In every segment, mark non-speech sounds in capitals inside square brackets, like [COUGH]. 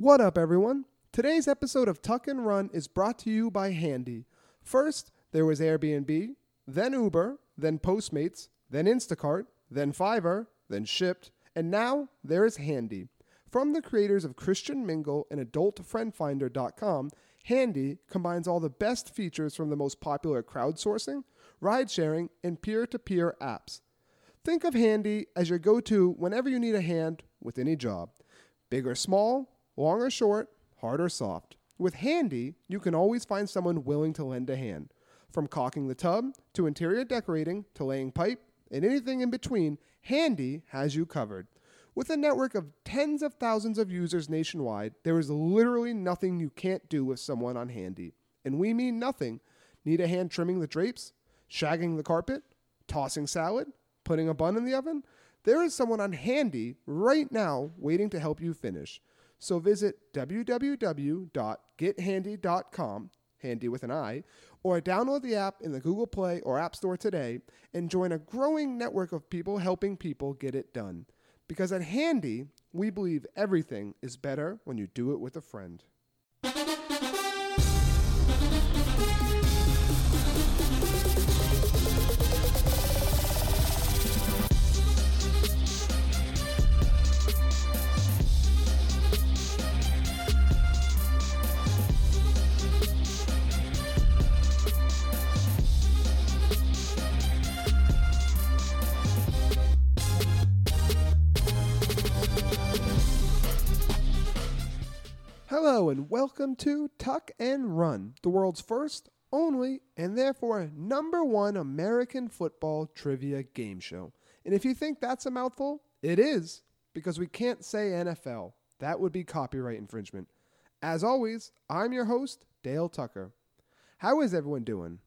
What up, everyone? Today's episode of Tuck and Run is brought to you by Handy. First, there was Airbnb, then Uber, then Postmates, then Instacart, then Fiverr, then Shipped, and now there is Handy. From the creators of Christian Mingle and AdultFriendFinder.com, Handy combines all the best features from the most popular crowdsourcing, ride sharing, and peer to peer apps. Think of Handy as your go to whenever you need a hand with any job. Big or small, long or short, hard or soft. With Handy, you can always find someone willing to lend a hand. From caulking the tub, to interior decorating, to laying pipe, and anything in between, Handy has you covered. With a network of tens of thousands of users nationwide, there is literally nothing you can't do with someone on Handy. And we mean nothing. Need a hand trimming the drapes? Shagging the carpet? Tossing salad? Putting a bun in the oven? There is someone on Handy right now waiting to help you finish. So visit www.gethandy.com, handy with an I, or download the app in the Google Play or App Store today and join a growing network of people helping people get it done. Because at Handy, we believe everything is better when you do it with a friend. And welcome to Tuck and Run, the world's first, only, and therefore number one American football trivia game show. And if you think that's a mouthful, it is, because we can't say NFL. That would be copyright infringement. As always, I'm your host, Dale Tucker. How is everyone doing?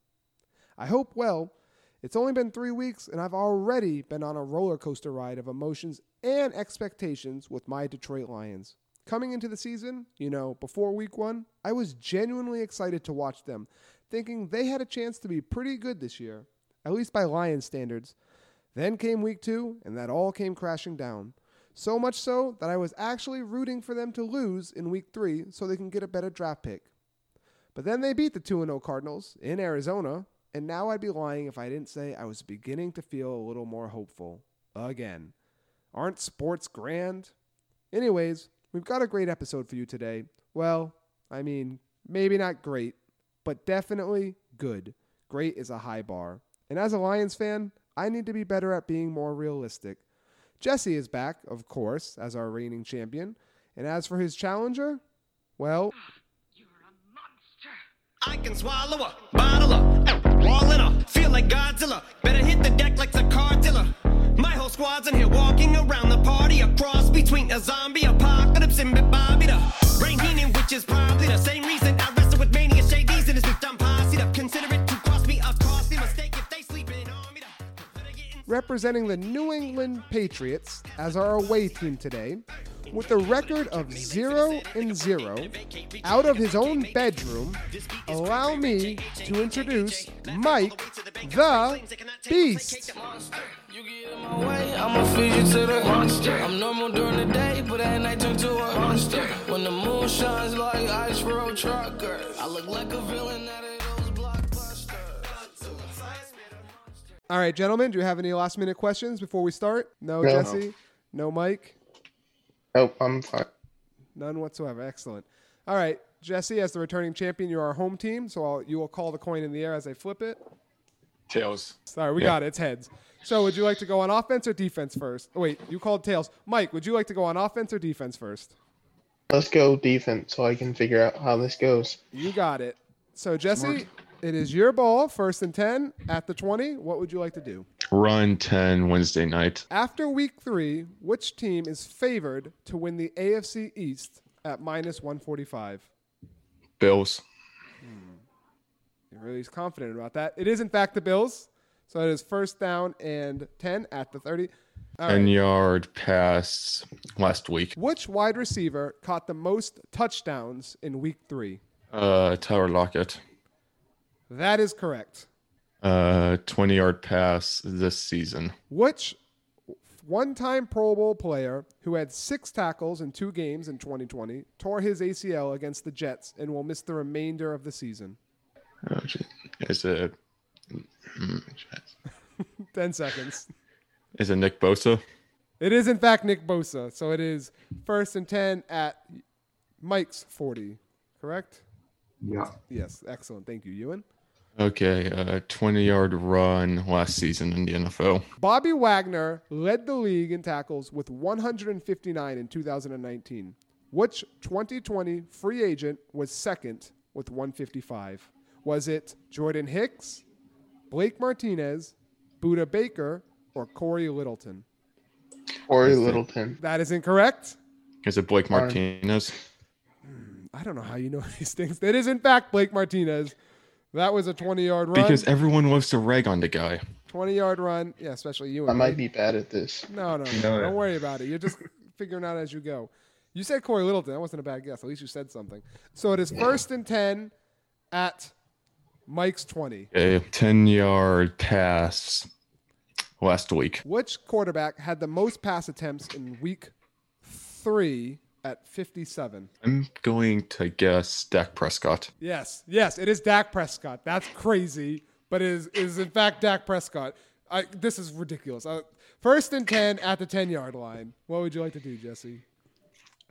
I hope well. It's only been three weeks, and I've already been on a roller coaster ride of emotions and expectations with my Detroit Lions. Coming into the season, you know, before week one, I was genuinely excited to watch them, thinking they had a chance to be pretty good this year, at least by Lions standards. Then came week two, and that all came crashing down. So much so that I was actually rooting for them to lose in week three so they can get a better draft pick. But then they beat the 2 0 Cardinals in Arizona, and now I'd be lying if I didn't say I was beginning to feel a little more hopeful. Again. Aren't sports grand? Anyways, we've got a great episode for you today. Well, I mean, maybe not great, but definitely good. Great is a high bar. And as a Lions fan, I need to be better at being more realistic. Jesse is back, of course, as our reigning champion. And as for his challenger, well, You're a monster. I can swallow a bottle eh, up, wall in her, feel like Godzilla. Better hit the deck like the cartilla. My whole squad's in here walking around the party, a cross between a zombie apocalypse and Bobby the brain healing, which is probably the same reason I wrestle with mania shades in his big dumb posse. To consider it to cost me a costly mistake if they sleeping on me. representing the New England Patriots as our away team today, with a record of 0 and 0 out of his own bedroom, allow me to introduce Mike the Beast. You get in my way, I'ma feed you to the monster. I'm normal during the day, but at night turn to a monster. When the moon shines like ice for road truckers, I look like a villain out of those blockbusters. All right, gentlemen, do you have any last minute questions before we start? No, No. Jesse? No, Mike? Nope, I'm fine. None whatsoever. Excellent. All right, Jesse, as the returning champion, you're our home team, so I'll, you will call the coin in the air as I flip it. Tails. Sorry, we Yeah. got it. It's heads. So, would you like to go on offense or defense first? Oh, wait, you called tails. Mike, would you like to go on offense or defense first? Let's go defense so I can figure out how this goes. You got it. So, Jesse, it is your ball, first and 10 at the 20. What would you like to do? Run 10 Wednesday night. After week three, which team is favored to win the AFC East at minus 145? Bills. Hmm. You're really confident about that. It is, in fact, the Bills. So, it is first down and 10 at the 30. All 10 right. yard pass last week. Which wide receiver caught the most touchdowns in week three? Uh, Tyler Lockett. That is correct. Uh, 20 yard pass this season. Which one time Pro Bowl player who had six tackles in two games in 2020 tore his ACL against the Jets and will miss the remainder of the season. Oh. Is it mm, 10 seconds. is it Nick Bosa? It is, in fact, Nick Bosa. So it is first and 10 at Mike's 40, correct? Yeah. Yes, excellent. Thank you, Ewan. Okay, uh, 20 yard run last season in the NFL. Bobby Wagner led the league in tackles with 159 in 2019. Which 2020 free agent was second with 155? Was it Jordan Hicks, Blake Martinez, Buda Baker, or Corey Littleton? Corey Littleton. That is incorrect. Is it Blake Martinez? Hmm, I don't know how you know [LAUGHS] these things. It is, in fact, Blake Martinez. That was a 20 yard run. Because everyone loves to rag on the guy. 20 yard run. Yeah, especially you. I might me. be bad at this. No, no, no. No. Don't worry about it. You're just [LAUGHS] figuring out as you go. You said Corey Littleton. That wasn't a bad guess. At least you said something. So it is first and 10 at Mike's 20. A 10 yard pass last week. Which quarterback had the most pass attempts in week three at 57? I'm going to guess Dak Prescott. Yes, yes, it is Dak Prescott. That's crazy, but it is, it is in fact Dak Prescott. I, this is ridiculous. Uh, first and 10 at the 10 yard line. What would you like to do, Jesse?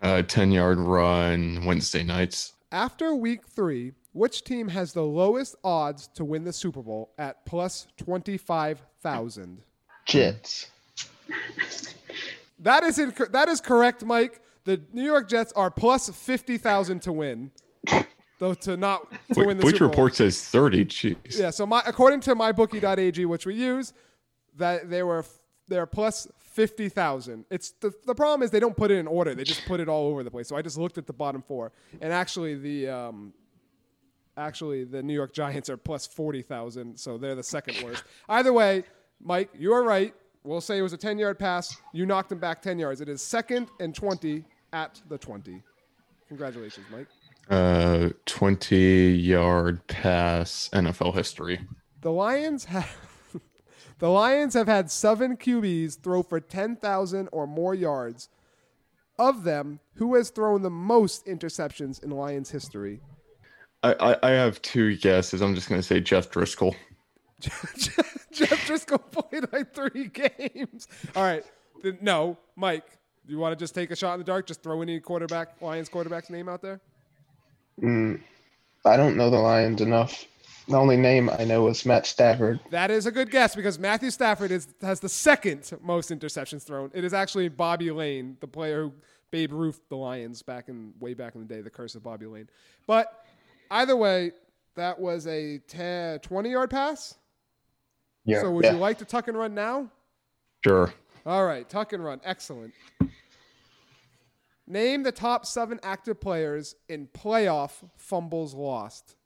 Uh, 10 yard run Wednesday nights. After week three, which team has the lowest odds to win the Super Bowl at plus 25,000? Jets. [LAUGHS] That is inc- that is correct, Mike. The New York Jets are plus 50,000 to win. Though to not to win the Which Super Bowl. report says 30? Jeez. Yeah, so my according to mybookie.ag, which we use, that they were they're plus 50,000. It's the, the problem is they don't put it in order. They just put it all over the place. So I just looked at the bottom four. And actually the um actually the New York Giants are plus 40,000, so they're the second worst. Either way, Mike, you are right. We'll say it was a 10-yard pass. You knocked him back 10 yards. It is second and 20 at the 20. Congratulations, Mike. Uh, 20 yard pass NFL history. The Lions have [LAUGHS] the Lions have had seven QBs throw for ten thousand or more yards. Of them, who has thrown the most interceptions in Lions history? I, I, I have two guesses. I'm just going to say Jeff Driscoll. [LAUGHS] Jeff Driscoll played like three games. All right, Then- no, Mike. Do you want to just take a shot in the dark? Just throw any quarterback, Lions quarterback's name out there. Mm, I don't know the Lions enough. The only name I know is Matt Stafford. That is a good guess because Matthew Stafford is, has the second most interceptions thrown. It is actually Bobby Lane, the player who Babe Ruth the Lions back in way back in the day, the curse of Bobby Lane. But either way, that was a 10, 20 yard pass. Yeah. So would Yeah. you like to tuck and run now? Sure. All right, tuck and run. Excellent. Name the top seven active players in playoff fumbles lost.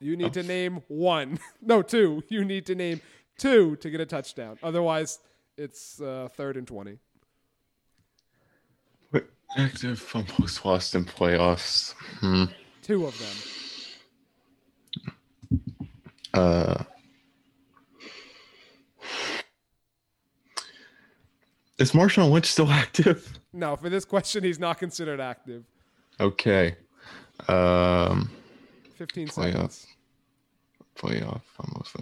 You need to name one. [LAUGHS] No, two. You need to name two to get a touchdown. Otherwise, it's uh, third and 20. Active fumbles lost in playoffs? Hmm. Two of them. Uh, is Marshawn Lynch still [LAUGHS] active? No, for this question, he's not considered active. Okay. Um, 15 Playoff. seconds. playoff almost.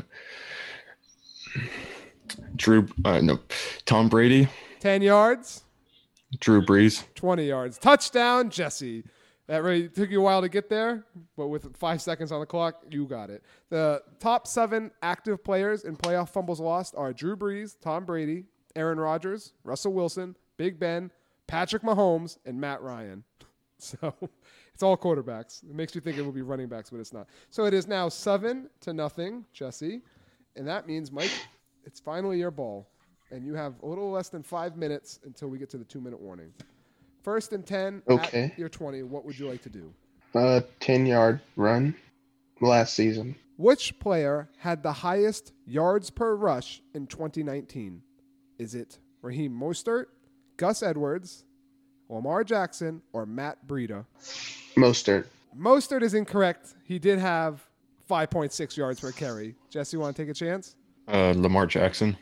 Drew, uh, no, Tom Brady, 10 yards, Drew Brees. 20 yards. Touchdown, Jesse. That really took you a while to get there, but with five seconds on the clock, you got it. The top seven active players in playoff fumbles lost are Drew Brees, Tom Brady, Aaron Rodgers, Russell Wilson, Big Ben, Patrick Mahomes, and Matt Ryan. [LAUGHS] So it's all quarterbacks. It makes you think it will be running backs, but it's not. So it is now seven to nothing, Jesse. And that means, Mike, it's finally your ball. And you have a little less than five minutes until we get to the two minute warning. First and 10 Okay. at your 20. What would you like to do? A 10 yard run last season. Which player had the highest yards per rush in 2019? Is it Raheem Mostert, Gus Edwards, Lamar Jackson, or Matt Breida? Mostert. Mostert is incorrect. He did have 5.6 yards per carry. Jesse, you want to take a chance? Uh, Lamar Jackson.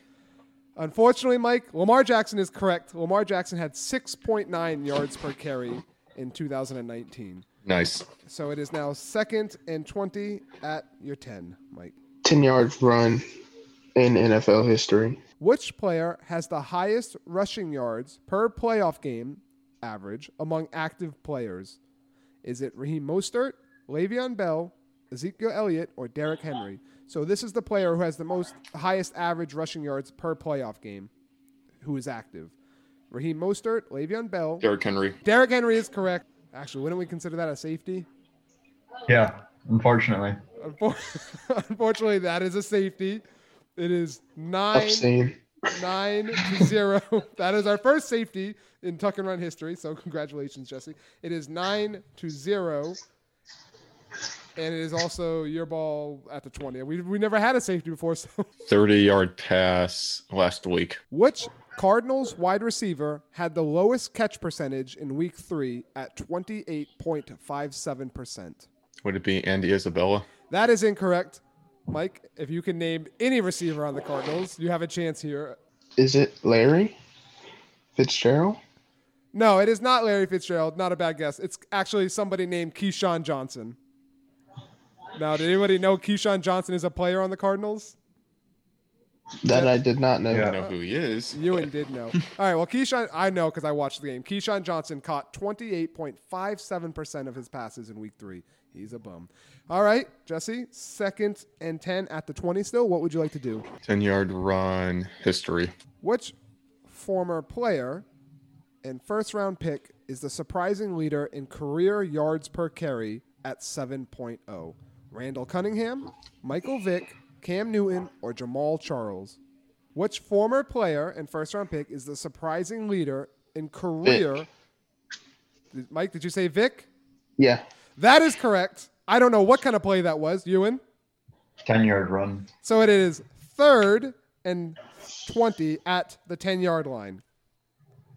Unfortunately, Mike, Lamar Jackson is correct. Lamar Jackson had 6.9 yards per carry in 2019. Nice. So it is now second and 20 at your 10, Mike. 10 yard run in NFL history. Which player has the highest rushing yards per playoff game average among active players? Is it Raheem Mostert, Le'Veon Bell, Ezekiel Elliott, or Derrick Henry? So this is the player who has the most highest average rushing yards per playoff game, who is active. Raheem Mostert, Le'Veon Bell, Derrick Henry. Derrick Henry is correct. Actually, wouldn't we consider that a safety? Yeah, unfortunately. Unfor- [LAUGHS] Unfortunately, that is a safety. It is nine Obscene. nine to [LAUGHS] zero. That is our first safety in tuck and run history. So congratulations, Jesse. It is nine to zero. And it is also your ball at the 20. We, we never had a safety before. So, [LAUGHS] 30 yard pass last week. which Cardinals wide receiver had the lowest catch percentage in week three at 28.57%? Would it be Andy Isabella? That is incorrect. Mike, if you can name any receiver on the Cardinals, you have a chance here. Is it Larry Fitzgerald? No, it is not Larry Fitzgerald. Not a bad guess. It's actually somebody named Keyshawn Johnson. Now, did anybody know Keyshawn Johnson is a player on the Cardinals? That I did not know. I Yeah. don't know who he is. Ewan did know. All right, well, Keyshawn, I know because I watched the game. Keyshawn Johnson caught 28.57% of his passes in week three. He's a bum. All right, Jesse, second and 10 at the 20 still. What would you like to do? 10 yard run history. Which former player and first round pick is the surprising leader in career yards per carry at 7.0? Randall Cunningham, Michael Vick, Cam Newton, or Jamal Charles? Which former player and first round pick is the surprising leader in career? Did- Mike, did you say Vick? Yeah. That is correct. I don't know what kind of play that was. Ewan? 10 yard run. So it is third and 20 at the 10 yard line.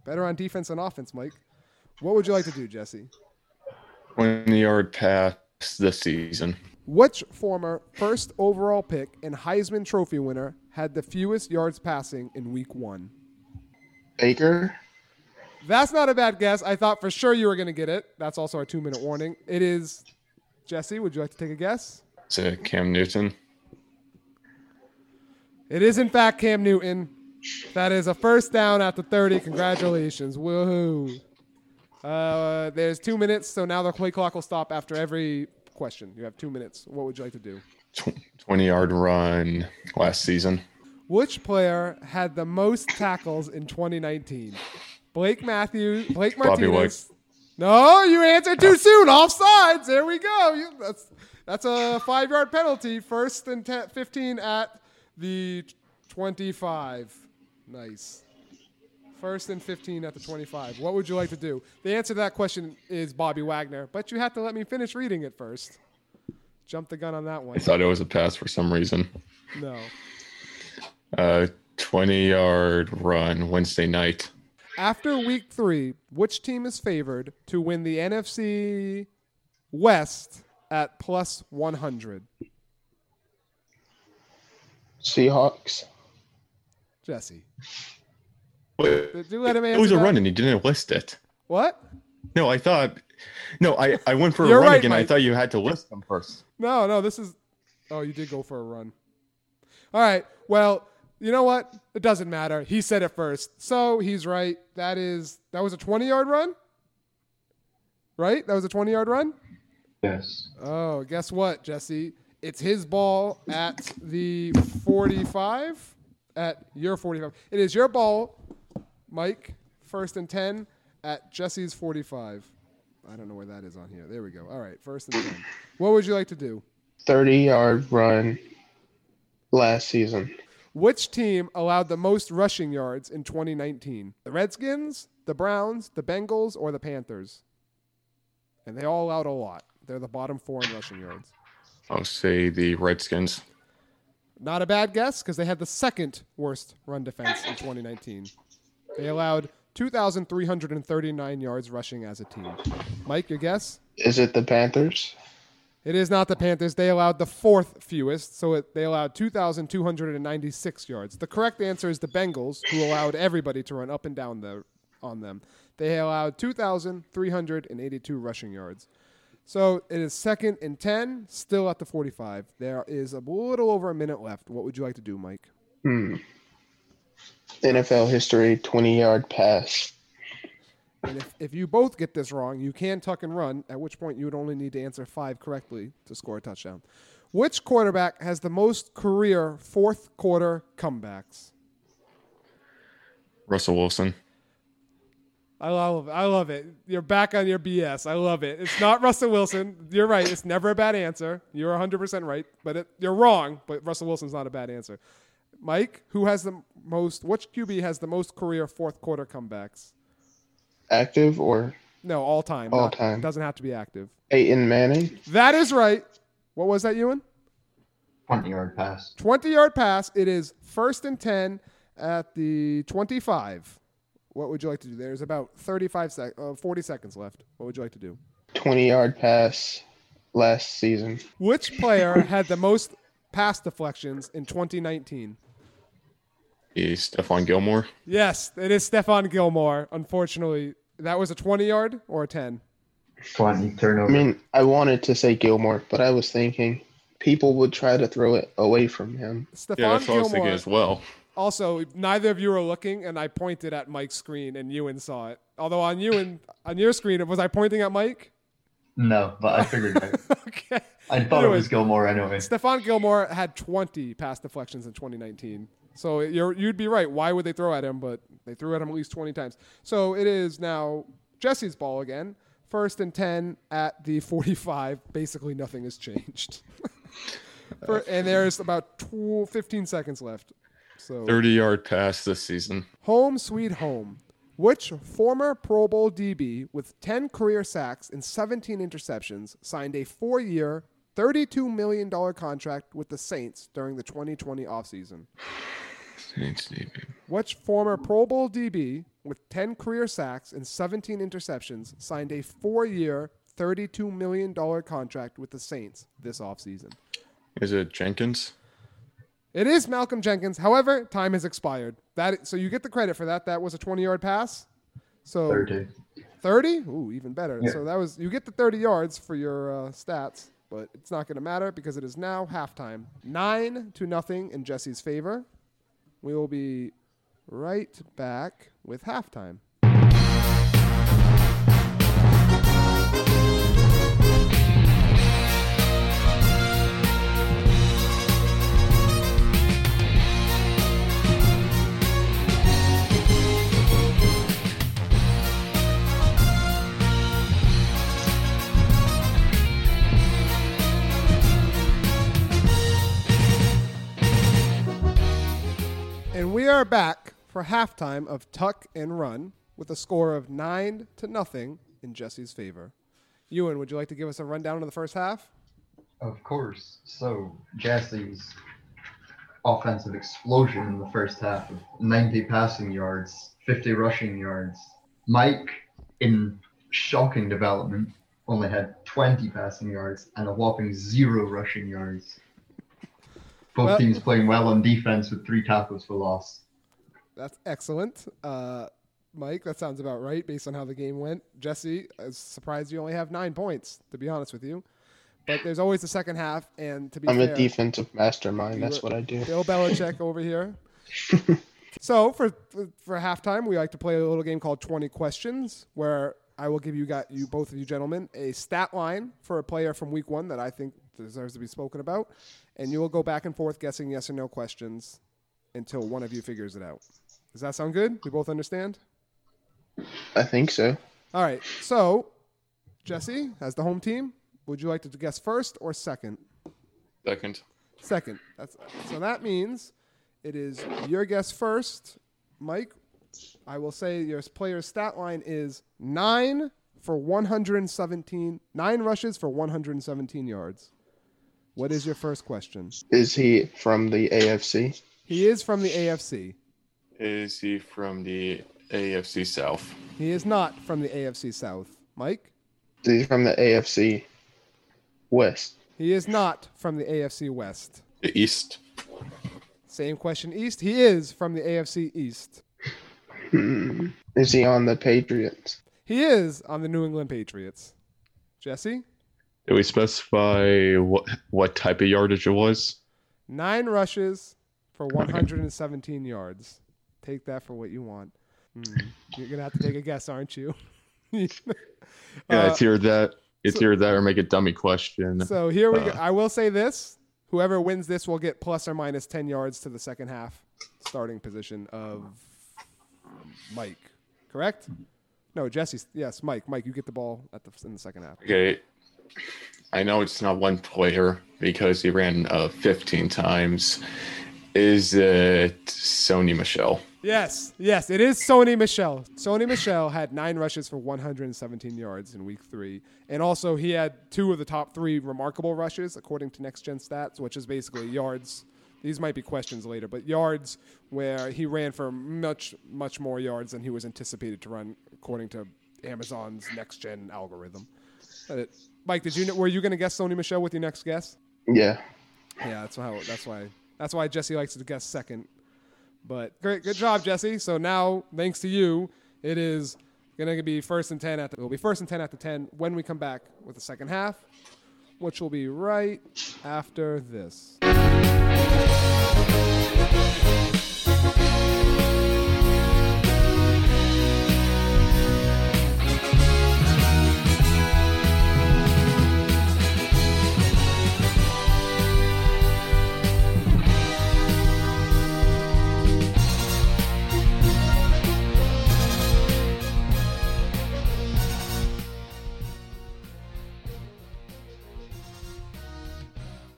Better on defense and offense, Mike. What would you like to do, Jesse? 20 yard pass this season. Which former first overall pick and Heisman Trophy winner had the fewest yards passing in week one? Baker? That's not a bad guess. I thought for sure you were going to get it. That's also our two minute warning. It is Jesse. Would you like to take a guess? Is it Cam Newton? It is, in fact, Cam Newton. That is a first down at the 30. Congratulations. Woohoo. Uh, there's two minutes, so now the play clock will stop after every question. You have two minutes. What would you like to do? 20 yard run last season. Which player had the most tackles in 2019? Blake Matthews, Blake Bobby Martinez. No, you answered too soon. Offsides. There we go. You, that's that's a five yard penalty. First and 10, 15 at the 25. Nice. First and 15 at the 25. What would you like to do? The answer to that question is Bobby Wagner, but you have to let me finish reading it first. Jump the gun on that one. I thought it was a pass for some reason. No. Uh, 20 yard run Wednesday night. After week three, which team is favored to win the NFC West at plus 100? Seahawks? Jesse. Wait, Did you let him it was a that? run and you didn't list it. What? No, I thought. No, I, I went for a You're run right, again. I thought you had to list them first. No, no, this is. Oh, you did go for a run. All right. Well, you know what? It doesn't matter. He said it first. So he's right. That is. That was a 20 yard run? Right? That was a 20 yard run? Yes. Oh, guess what, Jesse? It's his ball at the 45. At your 45. It is your ball, Mike, first and 10 at Jesse's 45. I don't know where that is on here. There we go. All right, first and 10. What would you like to do? 30 yard run last season. Which team allowed the most rushing yards in 2019? The Redskins, the Browns, the Bengals, or the Panthers? And they all allowed a lot. They're the bottom four in rushing yards. I'll say the Redskins. Not a bad guess because they had the second worst run defense in 2019. They allowed 2,339 yards rushing as a team. Mike, your guess? Is it the Panthers? It is not the Panthers. They allowed the fourth fewest, so it, they allowed 2,296 yards. The correct answer is the Bengals, who allowed everybody to run up and down the, on them. They allowed 2,382 rushing yards. So it is second and 10, still at the 45. There is a little over a minute left. What would you like to do, Mike? Hmm. NFL history 20 yard pass. And if, if you both get this wrong, you can tuck and run, at which point you would only need to answer five correctly to score a touchdown. Which quarterback has the most career fourth quarter comebacks? Russell Wilson. I love I love it. You're back on your BS. I love it. It's not Russell Wilson. You're right. It's never a bad answer. You're 100% right, but it, you're wrong, but Russell Wilson's not a bad answer. Mike, who has the most which QB has the most career fourth quarter comebacks? Active or No, all time. All not- time. Doesn't have to be active. Peyton Manning? That is right. What was that, Ewan? 20 yard pass. 20 yard pass. It is first and 10 at the 25. What would you like to do? There's about 35 sec- uh, 40 seconds left. What would you like to do? 20 yard pass last season. Which player had the most pass deflections in 2019? Is Stephon Gilmore. Yes, it is Stephon Gilmore. Unfortunately, that was a 20 yard or a 10. 20 turnover. I mean, I wanted to say Gilmore, but I was thinking people would try to throw it away from him. Stephon Yeah, that's what I was thinking Gilmore. as well. Also, neither of you were looking, and I pointed at Mike's screen, and Ewan saw it. Although on Ewan, on your screen, was I pointing at Mike? no, but I figured [LAUGHS] out. okay. I thought it was Gilmore anyway. Stephon Gilmore had 20 pass deflections in 2019. So you're, you'd be right. Why would they throw at him? But they threw at him at least 20 times. So it is now Jesse's ball again. First and 10 at the 45. Basically, nothing has changed. [LAUGHS] For- and there's about 12, 15 seconds left. So 30 yard pass this season. home sweet home. Which former Pro Bowl DB with 10 career sacks and 17 interceptions signed a four year, $32 million contract with the Saints during the 2020 offseason? Saints DB. Which former Pro Bowl DB with 10 career sacks and 17 interceptions signed a four year, $32 million contract with the Saints this offseason? Is it Jenkins? It is Malcolm Jenkins. However, time has expired. That so you get the credit for that. That was a 20 yard pass. So 30. 30? Ooh, even better. Yeah. So that was you get the 30 yards for your uh, stats, but it's not going to matter because it is now halftime. 9 to nothing in Jesse's favor. We will be right back with halftime. And we are back for halftime of Tuck and Run with a score of 9 to nothing in Jesse's favor. Ewan, would you like to give us a rundown of the first half? Of course. So, Jesse's offensive explosion in the first half of 90 passing yards, 50 rushing yards. Mike, in shocking development, only had 20 passing yards and a whopping zero rushing yards. Both Well- teams playing well on defense with three tackles for loss. That's excellent. Uh, Mike, that sounds about right based on how the game went. Jesse, I was surprised you only have nine points, to be honest with you. But there's always the second half, and to be I'm fair, a defensive mastermind. That's what I do. Bill Belichick over here. [LAUGHS] so for for halftime, we like to play a little game called Twenty Questions, where I will give you got you both of you gentlemen a stat line for a player from Week One that I think deserves to be spoken about, and you will go back and forth guessing yes or no questions until one of you figures it out. Does that sound good? We both understand. I think so. All right. So, Jesse, as the home team, would you like to guess first or second? Second. Second. That's so that means it is your guess first, Mike. I will say your player's stat line is nine for 117, nine rushes for 117 yards. What is your first question? Is he from the AFC? He is from the AFC. Is he from the AFC South? He is not from the AFC South. Mike? Is he from the AFC West? He is not from the AFC West. The East. Same question East. He is from the AFC East. Hmm. Is he on the Patriots? He is on the New England Patriots. Jesse, Did we specify what what type of yardage it was? nine rushes for 117 yards. Take that for what you want. Hmm. You're gonna have to take a guess, aren't you? [LAUGHS] Yeah, Uh, it's either that. It's so- either that or make a dummy question. So here we go. Uh, I will say this: whoever wins this will get plus or minus 10 yards to the second half starting position of Mike. Correct? No, Jesse. Yes, Mike. Mike, you get the ball at the in the second half. Okay. I know it's not one player because he ran uh, 15 times. Is it Sony Michelle? Yes, yes, it is Sony Michelle. Sony Michelle had nine rushes for 117 yards in week three. And also, he had two of the top three remarkable rushes, according to Next Gen Stats, which is basically yards. These might be questions later, but yards where he ran for much, much more yards than he was anticipated to run, according to Amazon's Next Gen algorithm. Uh, Mike, did you know, were you going to guess Sony Michelle with your next guess? Yeah. Yeah, that's how. That's why. That's why Jesse likes to guess second. But great, good job, Jesse. So now, thanks to you, it is gonna be first and ten at the. It'll be first and ten at the ten when we come back with the second half, which will be right after this.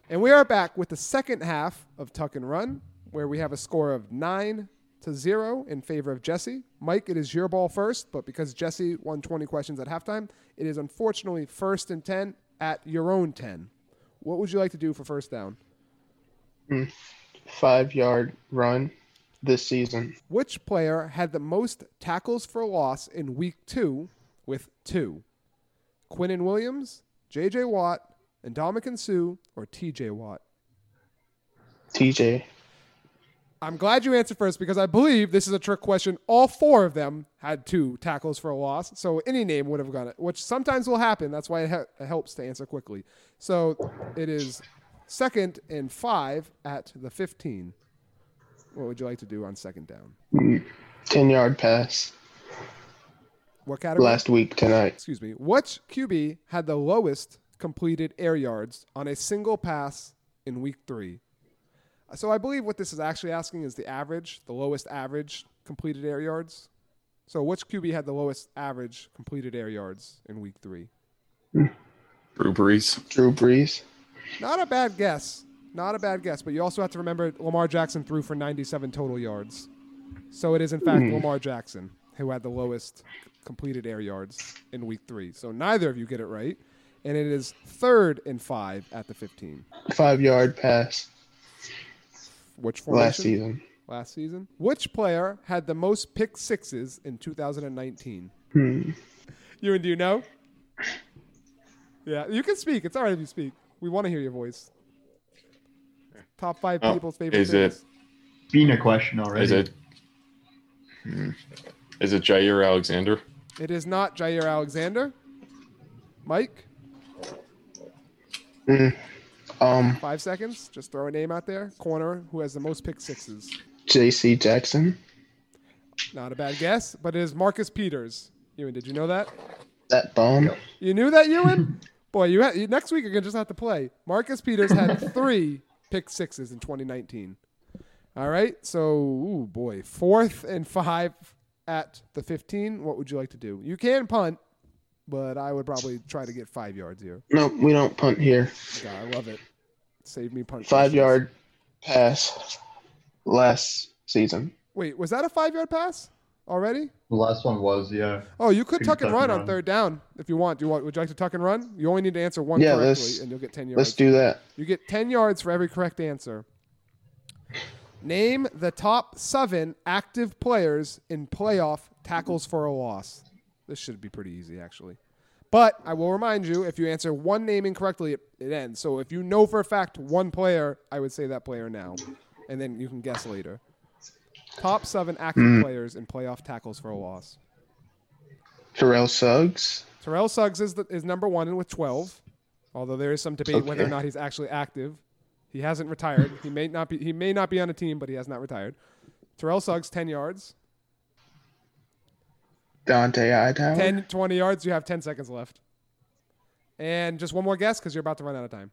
And we are back with the second half of Tuck and Run, where we have a score of nine to zero in favor of Jesse. Mike, it is your ball first, but because Jesse won 20 questions at halftime, it is unfortunately first and 10 at your own 10. What would you like to do for first down? Mm, Five yard run this season. Which player had the most tackles for loss in week two with two? Quinnen Williams, J.J. Watt, and Dominican Sue, or T.J. Watt? TJ. I'm glad you answered first because I believe this is a trick question. All four of them had two tackles for a loss, so any name would have got it, which sometimes will happen. That's why it, ha- it helps to answer quickly. So it is second and five at the 15. What would you like to do on second down? 10 yard pass What category? last week tonight. Excuse me. Which QB had the lowest completed air yards on a single pass in week three? So I believe what this is actually asking is the average, the lowest average completed air yards. So which QB had the lowest average completed air yards in week three? Drew Brees. Drew Brees. Not a bad guess. Not a bad guess, but you also have to remember Lamar Jackson threw for 97 total yards. So it is in fact mm-hmm. Lamar Jackson who had the lowest completed air yards in week 3. So neither of you get it right, and it is third and 5 at the 15. Five yard pass Which formation? last season. Last season. Which player had the most pick sixes in 2019? Hmm. You and do you know? Yeah, you can speak. It's all right if you speak. We want to hear your voice. Top five Oh, people's favorite is it- things. Been a question already. Is it? Hmm. Is it Jair Alexander? It is not Jair Alexander. Mike, Um, five seconds. Just throw a name out there. Corner who has the most pick sixes. J.C. Jackson. Not a bad guess, but it is Marcus Peters. Ewan, did you know that? That bomb. You knew that, Ewan? Boy, you, ha- you next week you're gonna just have to play. Marcus Peters had [LAUGHS] three pick sixes in 2019. All right, so ooh boy, fourth and five at the 15. What would you like to do? You can punt, but I would probably try to get five yards here. No, we don't punt here. God, I love it. Save me punt. Five questions. yard pass last season. Wait, was that a five yard pass already? The last one was, yeah. Oh, you could Could tuck and tuck run on third down if you want. Do you want? Would you like to tuck and run? You only need to answer one Yeah, correctly, and you'll get ten yards. Let's do that. You get 10 yards for every correct answer. Name the top seven active players in playoff tackles for a loss. This should be pretty easy, actually. But I will remind you, if you answer one name incorrectly, it, it ends. So if you know for a fact one player, I would say that player now, and then you can guess later. Top seven active hmm. players in playoff tackles for a loss. Terrell Suggs. Terrell Suggs is the, is number one with 12, although there is some debate whether or not he's actually active. He hasn't retired. he may not be. He may not be on a team, but he has not retired. Terrell Suggs, 10 yards. Dante Hightower. 10, 20 yards. You have 10 seconds left. And just one more guess because you're about to run out of time.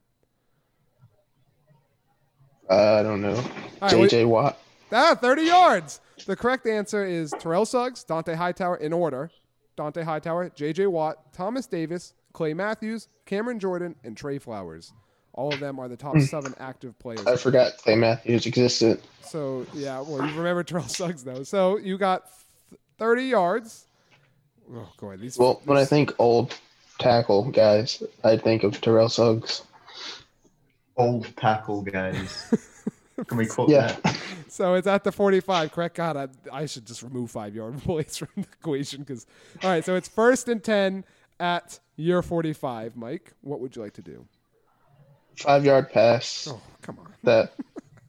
Uh, I don't know. right, wait. JJ Watt. Ah, 30 yards. The correct answer is Terrell Suggs, Dante Hightower in order. Dante Hightower, J.J. Watt, Thomas Davis, Clay Matthews, Cameron Jordan, and Trey Flowers. All of them are the top seven active players. I forgot Clay Matthews existed. So yeah, well you remember Terrell Suggs though. So you got 30 yards. Oh god, these. Well, when I think old tackle guys, I think of Terrell Suggs. Old tackle guys. [LAUGHS] Can we quote Yeah. that? [LAUGHS] so it's at the 45. Correct? God, I, I should just remove five yard plays [LAUGHS] from the equation because. All right, so it's first and 10 at year 45. Mike, what would you like to do? Five yard pass. Oh come on, That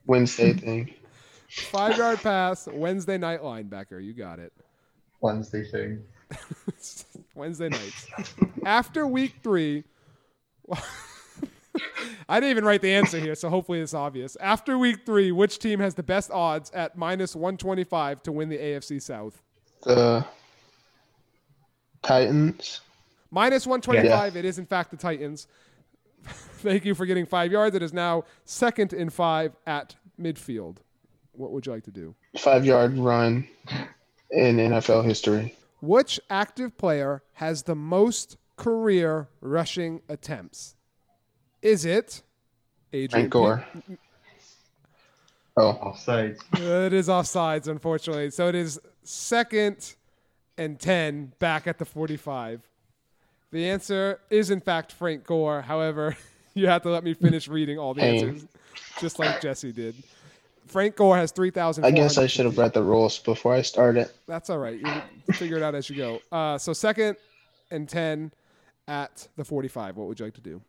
Wednesday thing. five yard pass, Wednesday night linebacker. You got it. Wednesday thing. [LAUGHS] Wednesday nights. After week three, [LAUGHS] I didn't even write the answer here, so hopefully it's obvious. After week three, which team has the best odds at minus 125 to win the AFC South? The Titans. Minus 125, it is in fact the Titans. [LAUGHS] Thank you for getting five yards. It is now second in five at midfield. What would you like to do? Five yard run in NFL history. Which active player has the most career rushing attempts? Is it Adrian Frank Gore. Oh, Offsides. It is offsides, unfortunately. So it is second and 10 back at the 45. The answer is, in fact, Frank Gore. However, [LAUGHS] you have to let me finish reading all the answers, just like Jesse did. Frank Gore has 3,000. I guess I should have read the rules before I started. That's all right. You figure it out as you go. Uh, so second and 10 at the 45. What would you like to do?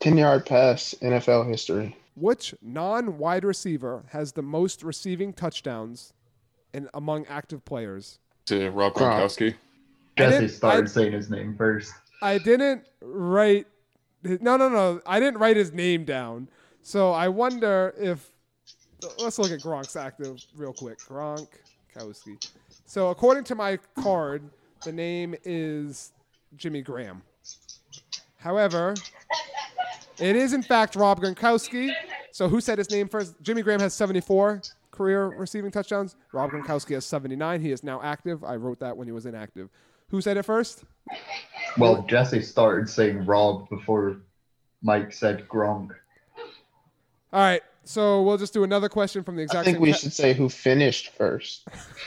10 yard pass, NFL history. Which non-wide receiver has the most receiving touchdowns in among active players? To Rob Gronk. Gronkowski. I Jesse started I- saying his name first. I didn't write. No, no, no. I didn't write his name down. So I wonder if. Let's look at Gronk's active real quick. Gronk, Gronkowski. So according to my card, the name is Jimmy Graham. However, it is in fact Rob Gronkowski. So who said his name first? Jimmy Graham has 74 career receiving touchdowns. Rob Gronkowski has 79. He is now active. I wrote that when he was inactive. Who said it first? Well, Jesse started saying Rob before Mike said Gronk. All right, so we'll just do another question from the exact I think same. we ca- should say who finished first. [LAUGHS]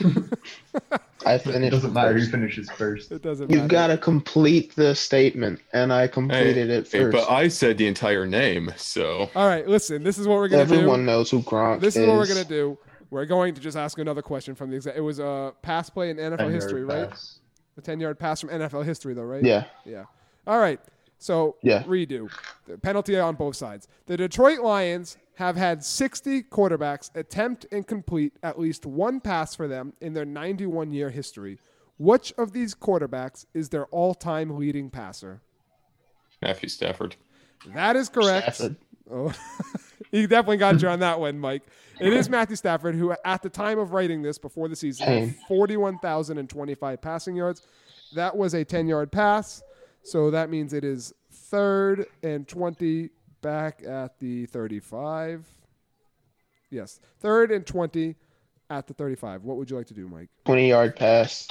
I It finished doesn't matter who finishes first. It doesn't You've got to complete the statement, and I completed it first. but I said the entire name, so All right, listen. This is what we're gonna Everyone do. Everyone knows who Gronk is. This is. is what we're gonna do. We're going to just ask another question from the exact. It was a pass play in NFL 10-yard history, right? pass. A ten-yard pass from NFL history, though, right? Yeah. Yeah. All right. So Yeah. redo. The penalty on both sides. The Detroit Lions have had 60 quarterbacks attempt and complete at least one pass for them in their 91 year history. Which of these quarterbacks is their all time leading passer? Matthew Stafford. That is correct. Stafford. Oh, [LAUGHS] he definitely got you on that one, Mike. It is Matthew Stafford, who at the time of writing this before the season had 41,025 passing yards. That was a 10 yard pass. So that means it is third and 20 back at the 35. Yes, third and 20 at the 35. What would you like to do, Mike? 20 yard pass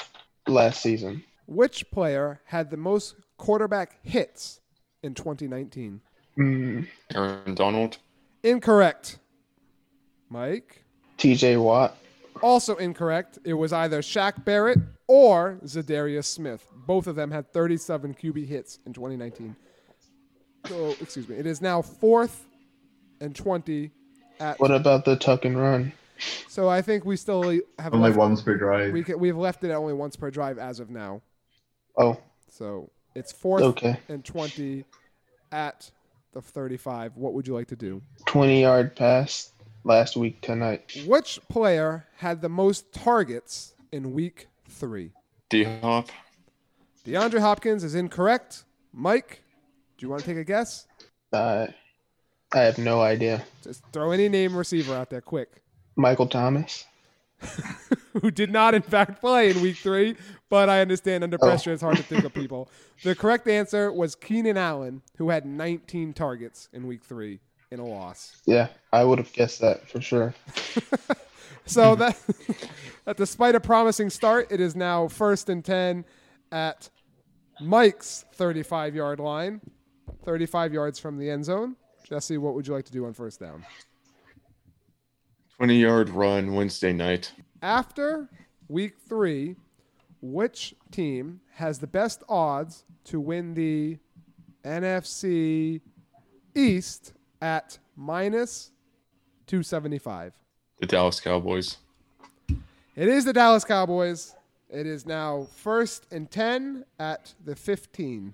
last season. Which player had the most quarterback hits in 2019? Mm, Aaron Donald. Incorrect. Mike? TJ Watt. Also incorrect. It was either Shaq Barrett or Zadarius Smith. Both of them had 37 QB hits in 2019. So, excuse me. It is now fourth and 20 at. What about the tuck and run? So I think we still have Only left, once per drive. we can, we've left it at only once per drive as of now. Oh, So It's fourth Okay. and 20 at the 35. What would you like to do? 20 yard pass last week tonight. Which player had the most targets in week three? D Hop. DeAndre Hopkins is incorrect. Mike, do you want to take a guess? Uh, I have no idea. Just throw any name receiver out there quick. Michael Thomas. [LAUGHS] who did not in fact play in week three, but I understand under pressure it's hard to think of people. [LAUGHS] The correct answer was Keenan Allen, who had 19 targets in week three in a loss. Yeah, I would have guessed that for sure. [LAUGHS] So that, that despite a promising start, it is now first and 10 at Mike's 35 yard line, 35 yards from the end zone. Jesse, what would you like to do on first down? 20 yard run Wednesday night. After week three, which team has the best odds to win the NFC East at minus 275? The Dallas Cowboys. It is the Dallas Cowboys. It is now first and 10 at the 15.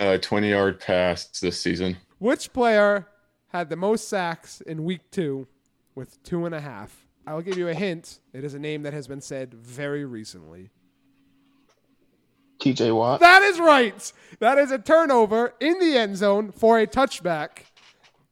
Uh, 20 yard pass this season. Which player had the most sacks in week two with two and a half? I'll give you a hint. It is a name that has been said very recently. TJ Watt. That is right. That is a turnover in the end zone for a touchback.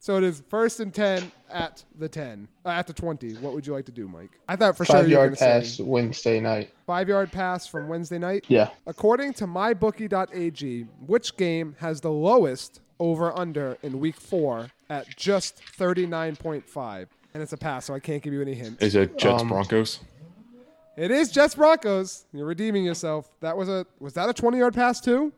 So it is first and 10 at the 10, uh, at the 20. What would you like to do, Mike? I thought for sure Five you were yard going to pass say Wednesday night. five yard pass from Wednesday night. Yeah. According to mybookie.ag, which game has the lowest over under in week four at just 39.5? And it's a pass, so I can't give you any hints. Is it Jets Um, Broncos? It is Jets Broncos. You're redeeming yourself. That was a was that a 20 yard pass too?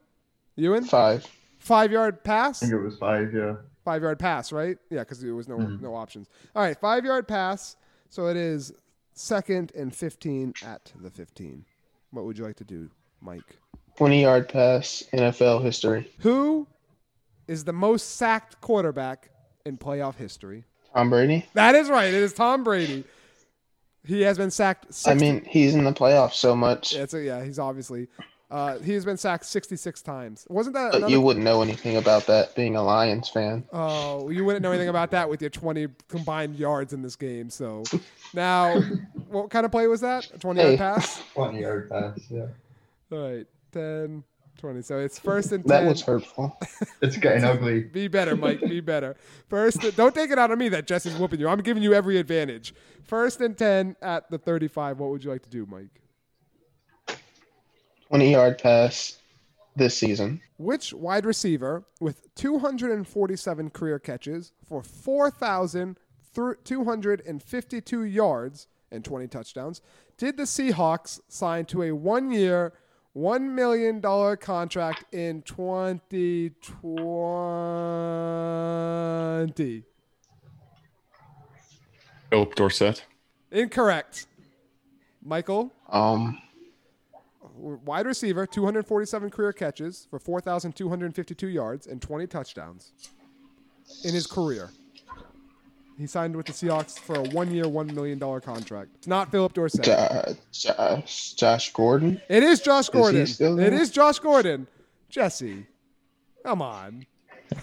Ewan? Five. Five yard pass? I think it was five, yeah. Five yard pass, right? Yeah, because there was no Mm-hmm. no options. All right, five yard pass. So it is second and 15 at the 15. What would you like to do, Mike? 20 yard pass NFL history. Who is the most sacked quarterback in playoff history? Tom Brady. That is right. It is Tom Brady. He has been sacked. 60, I mean, he's in the playoffs so much, yeah, a, yeah, he's obviously. Uh, he has been sacked 66 times. Wasn't that? but Another, you wouldn't know anything about that being a Lions fan. Oh, you wouldn't know anything about that with your 20 combined yards in this game. So now, what kind of play was that? A 20 yard pass? [LAUGHS] 20 yard pass, yeah. All right, 10, 20. So it's first and 10. That was hurtful. [LAUGHS] It's getting ugly. Be better, Mike. Be better. First, don't take it out on me that Jesse's whooping you. I'm giving you every advantage. First and 10 at the 35. What would you like to do, Mike? 20 yard pass this season. Which wide receiver with 247 career catches for 4,252 yards and 20 touchdowns did the Seahawks sign to a one year, $1 million contract in 2020? Phillip Dorsett. Incorrect. Michael, Um, wide receiver, 247 career catches for 4,252 yards and 20 touchdowns in his career. He signed with the Seahawks for a one-year, $1 million contract. It's not Phillip Dorsett. Jo- Josh, Josh Gordon. It is Josh Gordon. still It there? is Josh Gordon. Jesse, come on.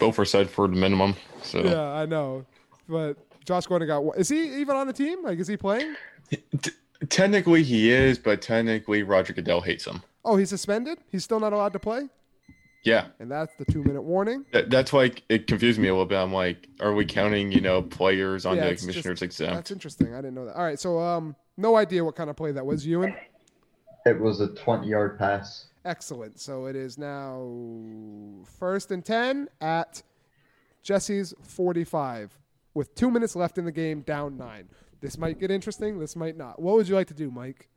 Both are said for the minimum. So Yeah, I know. But Josh Gordon got – is he even on the team? Like, is he playing? T- technically he is, but technically Roger Goodell hates him. Oh, he's suspended? He's still not allowed to play? Yeah, And that's the two-minute warning. that, that's why it confused me a little bit. I'm like, are we counting, you know, players on Yeah, the commissioner's just- exempt? That's interesting. I didn't know that. All right, so um, no idea what kind of play that was, Ewan. It was a 20 yard pass. Excellent. So it is now first and ten at Jesse's forty-five, with two minutes left in the game, down nine. This might get interesting. This might not. What would you like to do, Mike?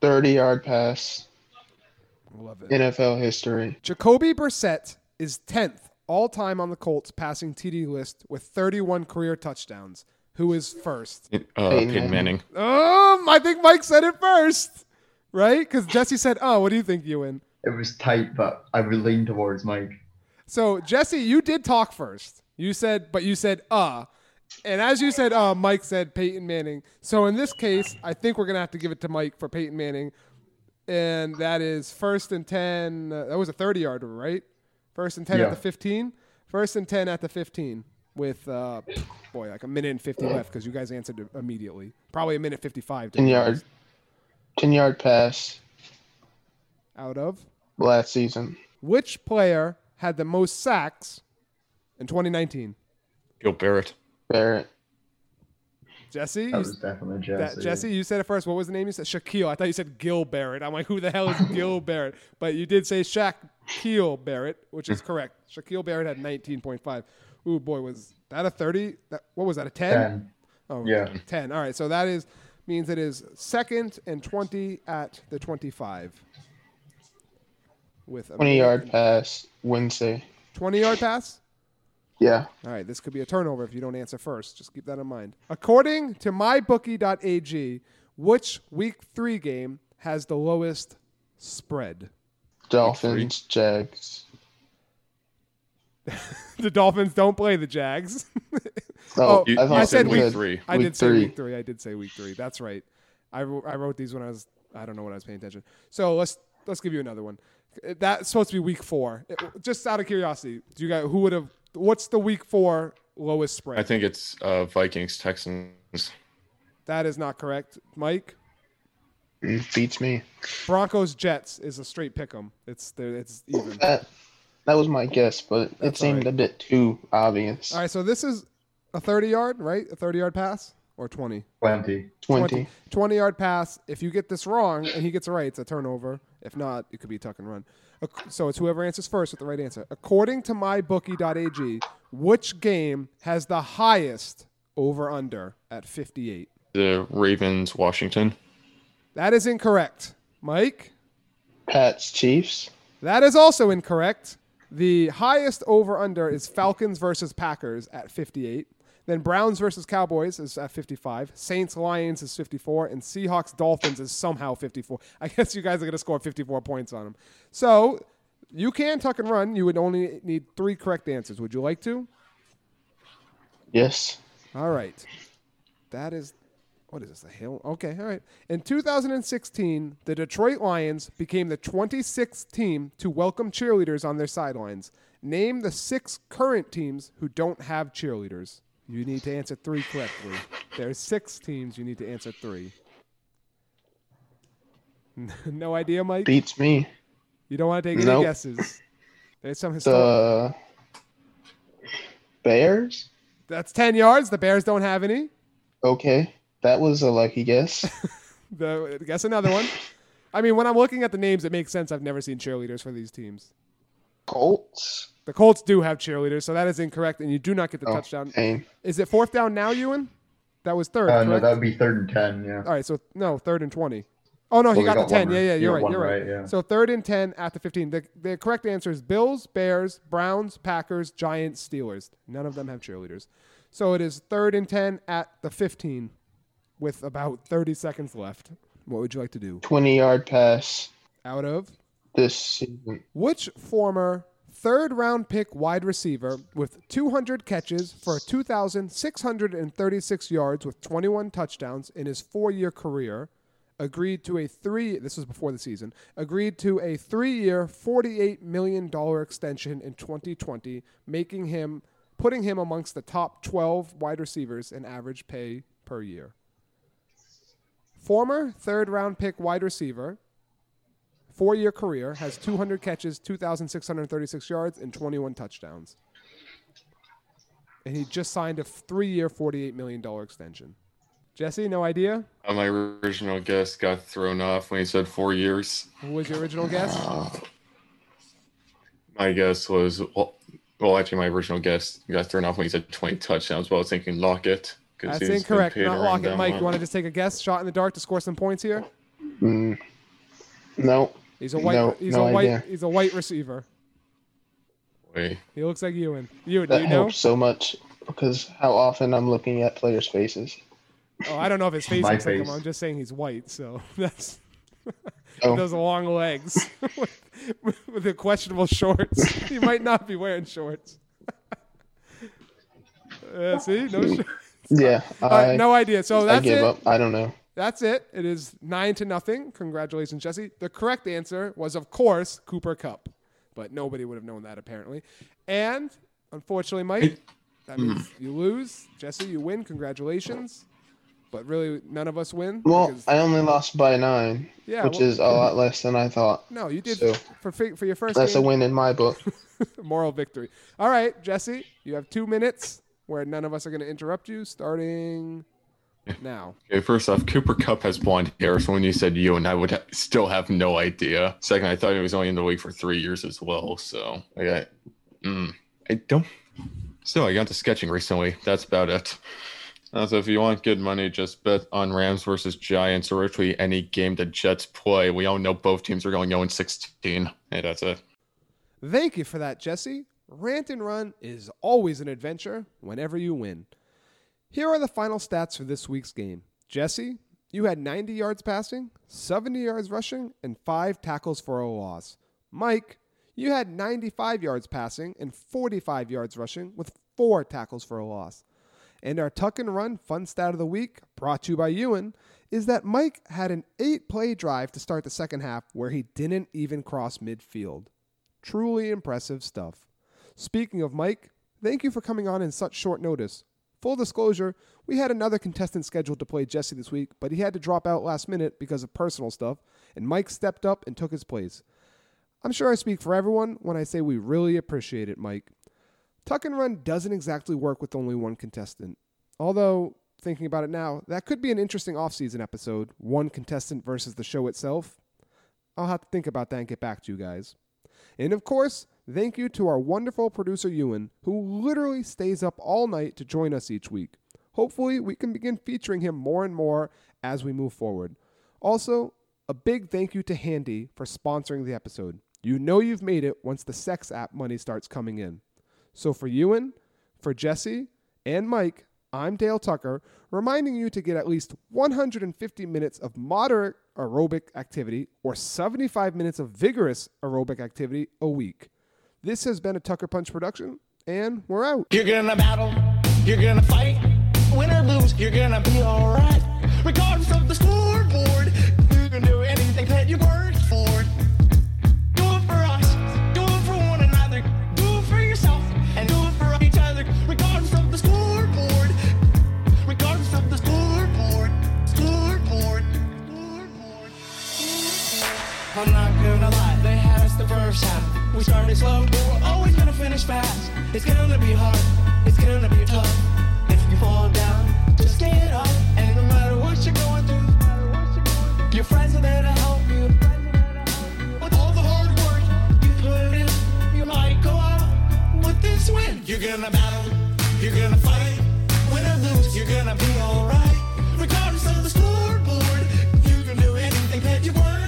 30 yard pass. I love it. NFL history. Jacoby Brissett is tenth all time on the Colts passing TD list with thirty-one career touchdowns. Who is first? Uh, Peyton Peyton Manning. Um, I think Mike said it first, right? Because Jesse said, "Oh, what do you think, Ewan?" It was tight, but I would lean towards Mike. So Jesse, you did talk first. You said, but you said, "Uh," and as you said, "Uh," Mike said Peyton Manning. So in this case, I think we're gonna have to give it to Mike for Peyton Manning. and that is first and 10. Uh, that was a 30 yarder, right? First and 10 Yeah. at the 15. First and 10 at the 15 with, uh, boy, like a minute and 50 left because you guys answered immediately. Probably a minute 55. 10 yard, honest. 10 yard pass Out of. last season. Which player had the most sacks in 2019? Gil Barrett. Barrett. Jesse? That You- was definitely that- Jesse. Jesse, you said it first. What was the name you said? Shaquille. I thought you said Gil Barrett. I'm like, who the hell is [LAUGHS] Gil Barrett? But you did say Shaquille Barrett, which is correct. Shaquille Barrett had 19.5. Ooh, boy, was that a 30? That, what was that, a 10? Ten. Oh, Yeah. 10. All right, so that is means it is second and 20 at the 25. With a 20 yard pass. Wednesday. 20 yard pass? Yeah. All right, this could be a turnover if you don't answer first. Just keep that in mind. According to mybookie.ag, which week 3 game has the lowest spread? Dolphins, Jags. [LAUGHS] The Dolphins don't play the Jags. [LAUGHS] Oh, oh You- I, thought I said week week three. I Week did say three. week three. I did say week three. That's right. I wrote, I wrote these when I was I don't know when I was paying attention. So let's let's give you another one. That's supposed to be week four. It- just out of curiosity, do you guys who would have? What's the week four lowest spread? I think it's uh, Vikings Texans. that is not correct, Mike. Beats me. Broncos Jets is a straight pick 'em. It's the it's even. That that was my guess, but it That's all seemed right. a bit too obvious. All right, so this is a 30 yard, right? A 30 yard pass or 20? Plenty. 20. 20 yard pass. If you get this wrong and he gets it right, it's a turnover. If not, it could be a tuck and run. So it's whoever answers first with the right answer. According to mybookie.ag, which game has the highest over under at 58? The Ravens Washington. That is incorrect. Mike? Pats, Chiefs. That is also incorrect. The highest over under is Falcons versus Packers at 58. Then Browns versus Cowboys is at 55. Saints Lions is 54. And Seahawks Dolphins is somehow 54. [LAUGHS] I guess you guys are going to score 54 points on them. So you can tuck and run. You would only need three correct answers. Would you like to? Yes. All right. That is what is this? A hill? Okay, all right. In 2016, the Detroit Lions became the 26th team to welcome cheerleaders on their sidelines. Name the six current teams who don't have cheerleaders. You need to answer three correctly. There's six teams. You need to answer three. [LAUGHS] no idea, Mike. Beats me. You don't want to take any guesses. There's some historic. The Bears. That's 10 yards. The Bears don't have any. Okay, that was a lucky guess. [LAUGHS] The, guess another one. I mean, when I'm looking at the names, it makes sense. I've never seen cheerleaders for these teams. Colts. The Colts do have cheerleaders, so that is incorrect, and you do not get the Oh, touchdown. Is it fourth down now, Ewan? That was third. Uh, no, that would be third and ten. Yeah. All right, so no, third and 20. Oh, no, he Well, we got, got the 10. one Yeah, yeah, You you're right. You're right. right, yeah. So third and 10 at the 15. The, the correct answer is Bills, Bears, Browns, Packers, Giants, Steelers. None of them have cheerleaders. So it is third and 10 at the 15 with about 30 seconds left. What would you like to do? 20 yard pass Out of? this season. Which former third round pick wide receiver with 200 catches for 2,636 yards with 21 touchdowns in his four year career agreed to a three this was before the season agreed to a three-year 48 million dollar extension in 2020 making him putting him amongst the top 12 wide receivers in average pay per year. Former third round pick wide receiver four year career, has 200 catches, 2,636 yards, and 21 touchdowns. And he just signed a three year, $48 million extension. Jesse, no idea? Uh, my original guess got thrown off when he said four years. What was your original guess? [SIGHS] My guess was well, well actually my original guess got thrown off when he said 20 touchdowns. But I was thinking Lockett. 'cause That's he's incorrect. Not around Lockett. that Mike, you want to just take a guess? Shot in the dark to score some points here? Mm, no. He's a white. No, he's no a white. idea. He's a white receiver. Wait, He looks like Ewan. Ewan, do That you know? helps so much because how often I'm looking at players' faces. Oh, I don't know if his [LAUGHS] face My looks like him. I'm just saying he's white. So [LAUGHS] that's [LAUGHS] Oh. those long legs with, with the questionable shorts. he might not be wearing shorts. uh, see, no shorts. Yeah, Uh, I, no idea. So I that's give it. up. I don't know. That's it. It is nine to nothing. Congratulations, Jesse. The correct answer was, of course, Cooper Kupp, but nobody would have known that apparently. And unfortunately, Mike, that means [CLEARS THROAT] you lose. Jesse, you win. Congratulations. But really, none of us win. Well, because- I only lost by nine, Yeah, which well- is a lot less than I thought. no, you did so- for fi- for your first That's a game. win in my book. [LAUGHS] moral victory. All right, Jesse, you have two minutes where none of us are going to interrupt you. Starting now. [LAUGHS] Okay, first off, Cooper Kupp has blonde hair, so when you said you and I would ha- still have no idea. Second, I thought he was only in the league for three years as well, so I got, mm, I don't. Still, I got to sketching recently. That's about it. Uh, so if you want good money, just bet on Rams versus Giants or virtually any game the Jets play. We all know both teams are going 0 16. Hey, that's it. Thank you for that, Jesse. Rant and Run is always an adventure whenever you win. Here are the final stats for this week's game. Jesse, you had 90 yards passing, 70 yards rushing, and 5 tackles for a loss. Mike, you had 95 yards passing and 45 yards rushing with 4 tackles for a loss. And our tuck and run fun stat of the week, brought to you by Ewan, is that Mike had an 8 play drive to start the second half where he didn't even cross midfield. Truly impressive stuff. Speaking of Mike, thank you for coming on in such short notice. Full disclosure, we had another contestant scheduled to play Jesse this week, but he had to drop out last minute because of personal stuff, and Mike stepped up and took his place. I'm sure I speak for everyone when I say we really appreciate it, Mike. Tuck and Run doesn't exactly work with only one contestant. Although, thinking about it now, that could be an interesting off-season episode, one contestant versus the show itself. I'll have to think about that and get back to you guys. And of course, thank you to our wonderful producer Ewan, who literally stays up all night to join us each week. Hopefully, we can begin featuring him more and more as we move forward. Also, a big thank you to Handy for sponsoring the episode. You know you've made it once the sex app money starts coming in. So for Ewan, for Jesse, and Mike, I'm Dale Tucker, reminding you to get at least 150 minutes of moderate aerobic activity or 75 minutes of vigorous aerobic activity a week. This has been a Tucker Punch production, and we're out. You're gonna battle, you're gonna fight. You're gonna be alright. Regardless of the scoreboard, you can do anything that you for. Do it for us, do it for one another, do it for yourself, and do it for each other. Regardless of the scoreboard, regardless of the scoreboard, scoreboard, scoreboard. I'm not gonna lie, they had us the first half. We started slow, but we're always gonna finish fast. It's gonna be hard, it's gonna be tough. If you fall down, just get up. And no matter what you're going through, your friends are there to help you. With all the hard work you put in, you might go out with this win. You're gonna battle, you're gonna fight. Win or lose, you're gonna be alright. Regardless of the scoreboard, you can do anything that you work